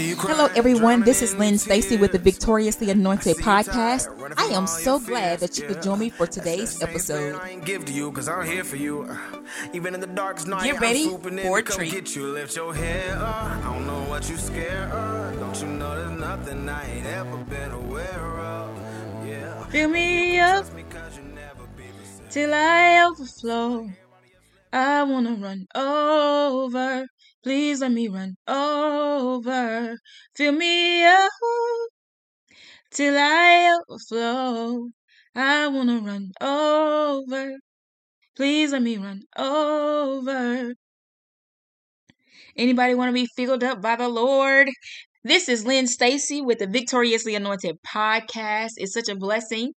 Hello, everyone. This is Lynn Stacy with the Victoriously Anointed podcast. I am so glad that you could join me for today's episode. Get ready for a treat. Get you, lift your head up. I don't know what you scared of. Don't you know there's nothing I ain't ever been aware of? Yeah. Fill me up till I overflow. I wanna run over. Please let me run over. Fill me up till I overflow. I wanna run over. Please let me run over. Anybody want to be filled up by the Lord? This is Lynn Stacy with the Victoriously Anointed podcast. It's such a blessing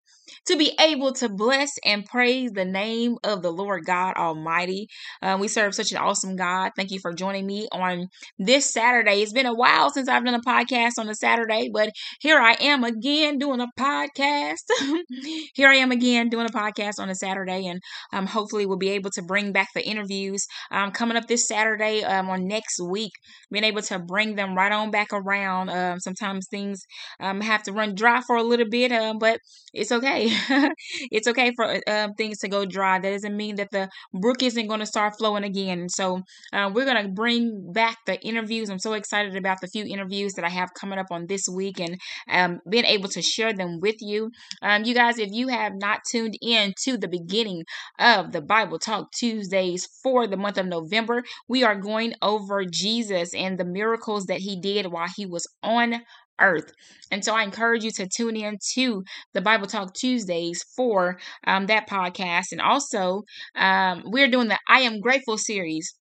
to be able to bless and praise the name of the Lord God Almighty. Uh, we serve such an awesome God. Thank you for joining me on this Saturday. It's been a while since I've done a podcast on a Saturday, but here I am again doing a podcast. here I am again doing a podcast on a Saturday, and um, hopefully we'll be able to bring back the interviews um, coming up this Saturday um, or next week. Being able to bring them right on back around. Um, sometimes things um, have to run dry for a little bit, uh, but it's okay okay. it's okay for um, things to go dry. That doesn't mean that the brook isn't going to start flowing again. So uh, we're going to bring back the interviews. I'm so excited about the few interviews that I have coming up on this week and um, being able to share them with you. Um, you guys, if you have not tuned in to the beginning of the Bible Talk Tuesdays for the month of November, we are going over Jesus and the miracles that he did while he was on earth. And so I encourage you to tune in to the Bible Talk Tuesdays for um, that podcast. And also, um, we're doing the I Am Grateful series.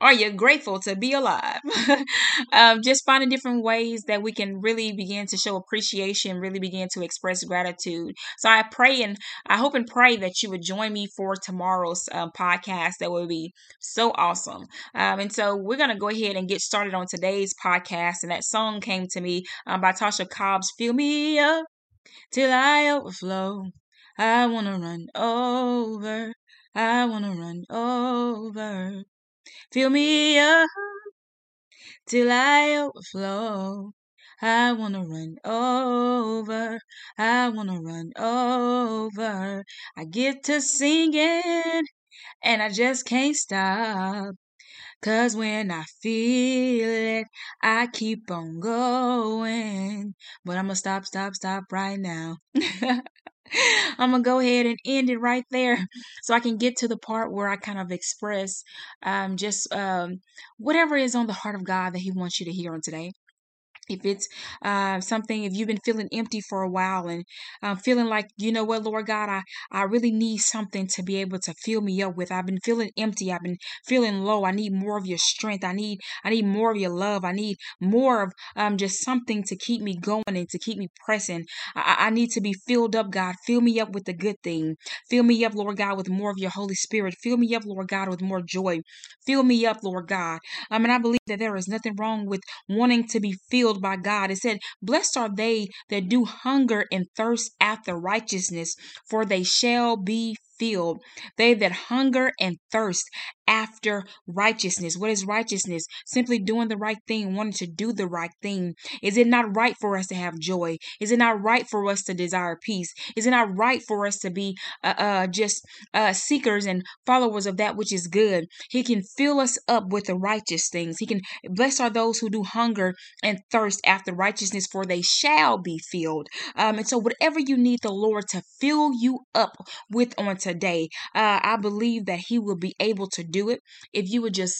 Are you grateful to be alive? um, just finding different ways that we can really begin to show appreciation, really begin to express gratitude. So I pray and I hope and pray that you would join me for tomorrow's um, podcast. That would be so awesome. Um, and so we're going to go ahead and get started on today's podcast. And that song came to me um, by Tasha Cobbs Fill Me Up Till I Overflow. I want to run over. I want to run over. Fill me up till I overflow. I wanna run over. I wanna run over. I get to singing and I just can't stop. Cause when I feel it, I keep on going. But I'ma stop, stop, stop right now. I'm gonna go ahead and end it right there so I can get to the part where I kind of express um, just um, whatever is on the heart of God that He wants you to hear on today if it's uh, something if you've been feeling empty for a while and um, feeling like you know what lord god I, I really need something to be able to fill me up with. I've been feeling empty. I've been feeling low. I need more of your strength. I need i need more of your love. I need more of um, just something to keep me going and to keep me pressing. I, I need to be filled up god. Fill me up with the good thing. Fill me up lord god with more of your holy spirit. Fill me up lord god with more joy. Fill me up lord god. Um, and i believe that there is nothing wrong with wanting to be filled filled by God. It said, Blessed are they that do hunger and thirst after righteousness, for they shall be filled. They that hunger and thirst after righteousness. What is righteousness? Simply doing the right thing, wanting to do the right thing. Is it not right for us to have joy? Is it not right for us to desire peace? Is it not right for us to be uh, uh, just uh, seekers and followers of that which is good? He can fill us up with the righteous things. He can bless are those who do hunger and thirst after righteousness, for they shall be filled. Um, and so, whatever you need the Lord to fill you up with on today, uh, I believe that He will be able to do do it if you would just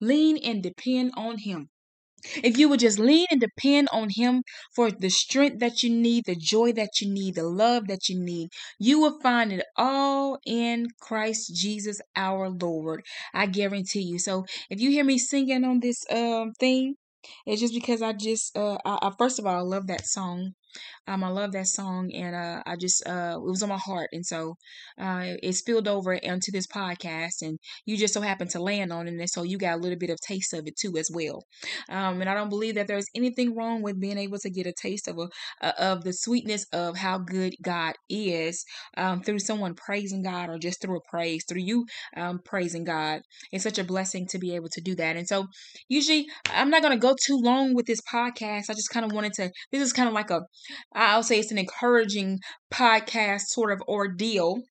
lean and depend on Him. If you would just lean and depend on Him for the strength that you need, the joy that you need, the love that you need, you will find it all in Christ Jesus our Lord. I guarantee you. So if you hear me singing on this um theme, it's just because I just uh I, I first of all I love that song Um, I love that song, and uh, I just uh, it was on my heart, and so uh, it spilled over onto this podcast, and you just so happened to land on it, and so you got a little bit of taste of it too as well. Um, and I don't believe that there's anything wrong with being able to get a taste of a uh, of the sweetness of how good God is um, through someone praising God or just through a praise through you um, praising God. It's such a blessing to be able to do that, and so usually I'm not to go too long with this podcast. I just kind of wanted to. This is kind of like a I'll say it's an encouraging podcast sort of ordeal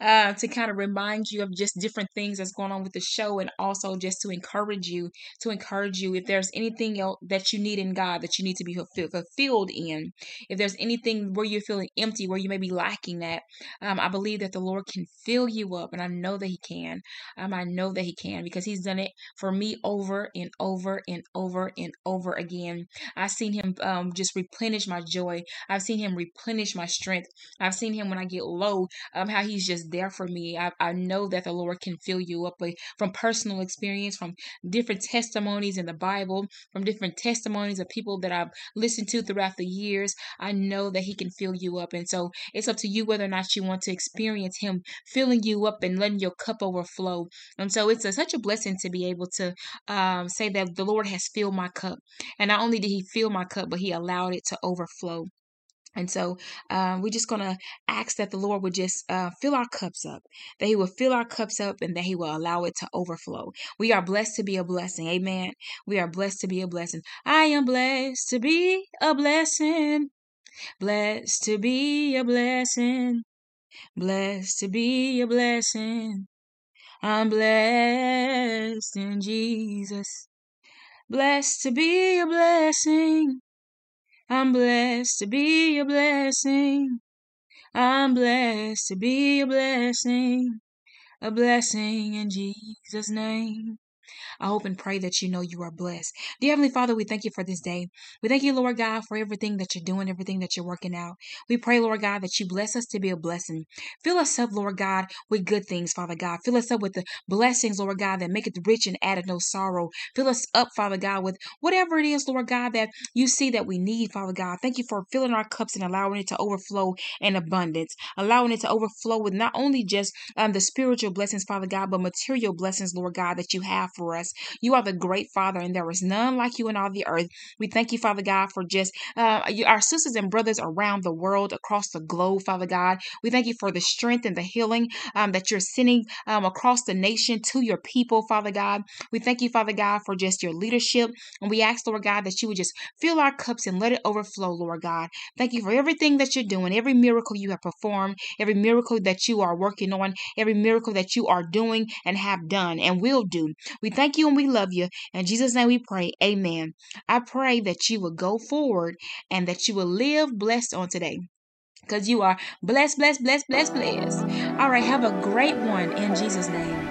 uh, to kind of remind you of just different things that's going on with the show and also just to encourage you to encourage you if there's anything else that you need in god that you need to be fulfilled in. If there's anything where you're feeling empty where you may be lacking that um, i believe that the lord can fill you up and i know that he can. Um, i know that he can because he's done it for me over and over and over and over again. I've seen him um, just replenish my joy. I've seen him replenish my strength. I've seen him when i get low um, how he's Just there for me. I, I know that the Lord can fill you up from personal experience, from different testimonies in the Bible, from different testimonies of people that I've listened to throughout the years. I know that He can fill you up. And so it's up to you whether or not you want to experience Him filling you up and letting your cup overflow. And so it's a, such a blessing to be able to um, say that the Lord has filled my cup. And not only did He fill my cup, but He allowed it to overflow. And so um, we're just going to ask that the Lord would just uh, fill our cups up, that He will fill our cups up and that He will allow it to overflow. We are blessed to be a blessing. Amen. We are blessed to be a blessing. I am blessed to be a blessing. Blessed to be a blessing. Blessed to be a blessing. I'm blessed in Jesus. Blessed to be a blessing. I'm blessed to be a blessing. I'm blessed to be a blessing. A blessing in Jesus' name. I hope and pray that you know you are blessed. Dear Heavenly Father, we thank you for this day. We thank you, Lord God, for everything that you're doing, everything that you're working out. We pray, Lord God, that you bless us to be a blessing. Fill us up, Lord God, with good things, Father God. Fill us up with the blessings, Lord God, that make it rich and added no sorrow. Fill us up, Father God, with whatever it is, Lord God, that you see that we need, Father God. Thank you for filling our cups and allowing it to overflow in abundance, allowing it to overflow with not only just um, the spiritual blessings, Father God, but material blessings, Lord God, that you have for us. You are the great Father, and there is none like you in all the earth. We thank you, Father God, for just uh, our sisters and brothers around the world, across the globe, Father God. We thank you for the strength and the healing um, that you're sending um, across the nation to your people, Father God. We thank you, Father God, for just your leadership. And we ask, Lord God, that you would just fill our cups and let it overflow, Lord God. Thank you for everything that you're doing, every miracle you have performed, every miracle that you are working on, every miracle that you are doing and have done and will do. We thank you and we love you. In Jesus' name we pray. Amen. I pray that you will go forward and that you will live blessed on today because you are blessed, blessed, blessed, blessed, blessed. All right, have a great one in Jesus' name.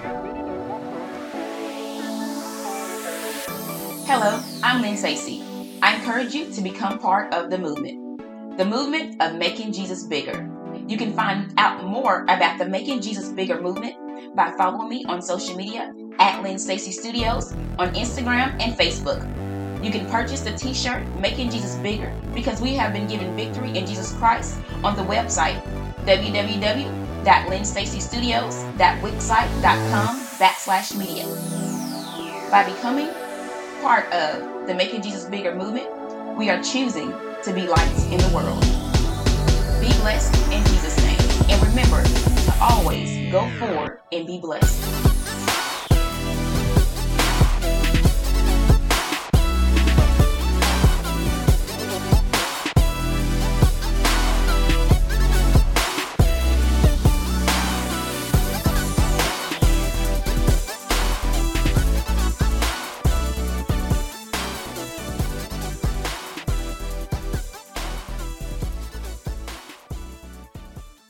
Hello, I'm Lynn Stacy. I encourage you to become part of the movement, the movement of making Jesus bigger. You can find out more about the Making Jesus Bigger movement by following me on social media at Lynn Stacy Studios on Instagram and Facebook. You can purchase the t-shirt Making Jesus Bigger because we have been given victory in Jesus Christ on the website www.lynnstacystudios.wixsite.com backslash media. By becoming part of the Making Jesus Bigger movement, we are choosing to be lights in the world. Be blessed in Jesus' name. And remember to always go forward and be blessed.